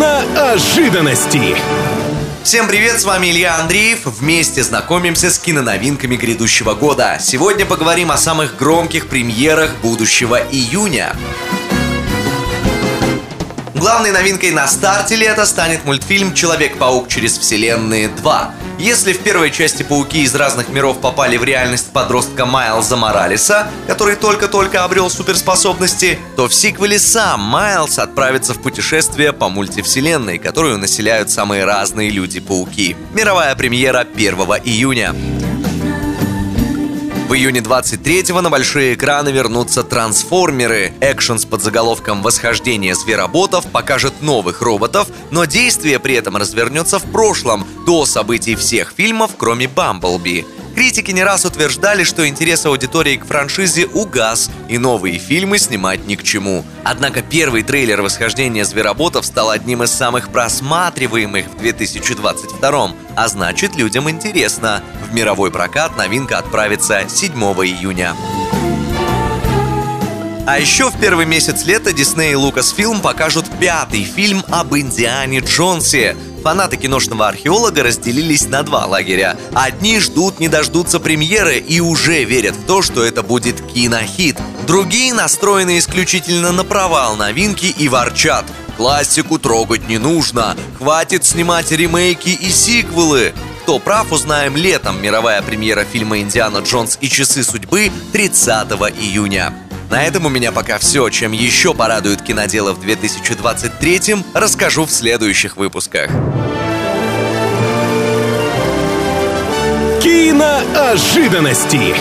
Киноожиданности. Всем привет, с вами Илья Андреев. Вместе знакомимся с киноновинками грядущего года. Сегодня поговорим о самых громких премьерах будущего июня. Главной новинкой на старте лета станет мультфильм «Человек-паук через вселенные 2». Если в первой части пауки из разных миров попали в реальность подростка Майлза Моралеса, который только-только обрел суперспособности, то в сиквеле сам Майлз отправится в путешествие по мультивселенной, которую населяют самые разные люди-пауки. Мировая премьера 1 июня. В июне 23-го на большие экраны вернутся «Трансформеры». Экшен с подзаголовком «Восхождение звероботов» покажет новых роботов, но действие при этом развернется в прошлом, до событий всех фильмов, кроме «Бамблби». Критики не раз утверждали, что интерес аудитории к франшизе угас, и новые фильмы снимать ни к чему. Однако первый трейлер «Восхождения звероботов» стал одним из самых просматриваемых в 2022 а значит людям интересно. В мировой прокат новинка отправится 7 июня. А еще в первый месяц лета Дисней и Lucasfilm покажут пятый фильм об Индиане Джонсе. Фанаты киношного археолога разделились на два лагеря. Одни ждут не дождутся премьеры и уже верят в то, что это будет кинохит. Другие настроены исключительно на провал новинки и ворчат. Классику трогать не нужно. Хватит снимать ремейки и сиквелы. Кто прав, узнаем летом. Мировая премьера фильма «Индиана Джонс и часы судьбы» 30 июня. На этом у меня пока все. Чем еще порадует киноделов в 2023 расскажу в следующих выпусках. Киноожиданности.